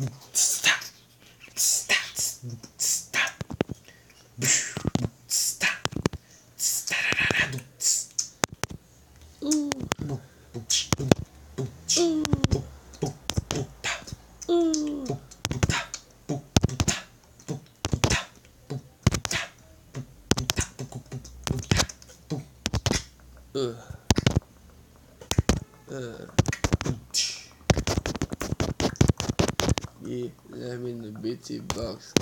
Stop. Stop. Stop. Stop. Ugh. Ugh. Yeah, I'm in the bitchy box.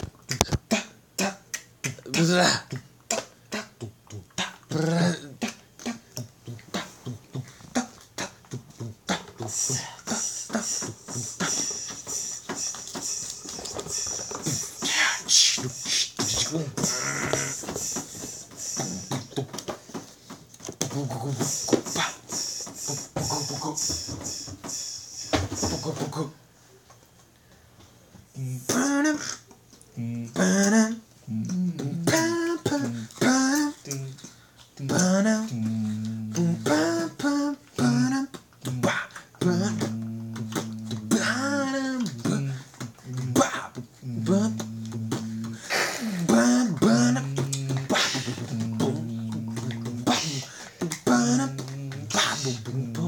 Boom. Boom.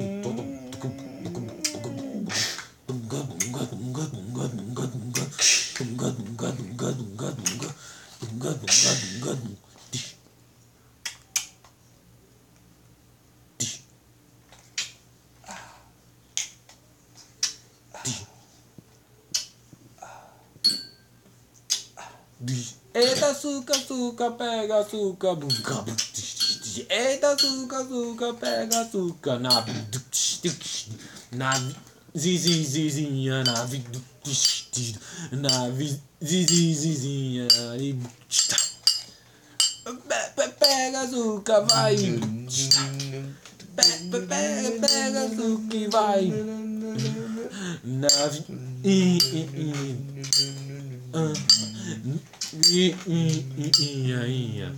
Eita, açúcar, açúcar, pega açúcar, bunga, Eita, açúcar, açúcar, pega açúcar, na na zizizinha, na na zizizinha, e pega açúcar, vai, pega, pega, pega e vai, na i, i, i. Ah. I, i, i, ia, ia.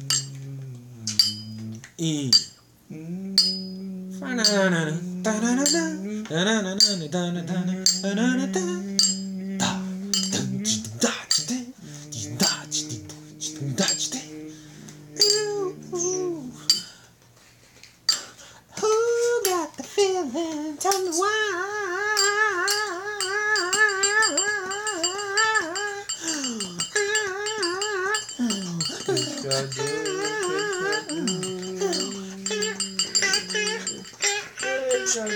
I. Fananana, tananana, tananana, tananana, tananana. Da, dum, tch, da, tch, de, tch, da, tch, de, tch, dum, da, tch, de. Ooh, ooh. Who got the feeling? Tell me Pescador,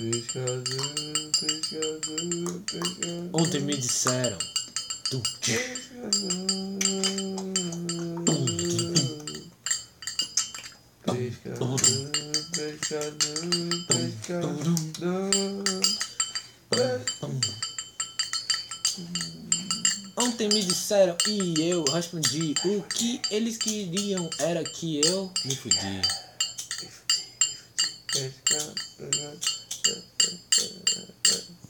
pescador, pescador. Ontem me disseram. Tum, pescador, pescador, pescador. Me disseram e eu respondi. O que eles queriam era que eu me fudi. Pesca, pesca,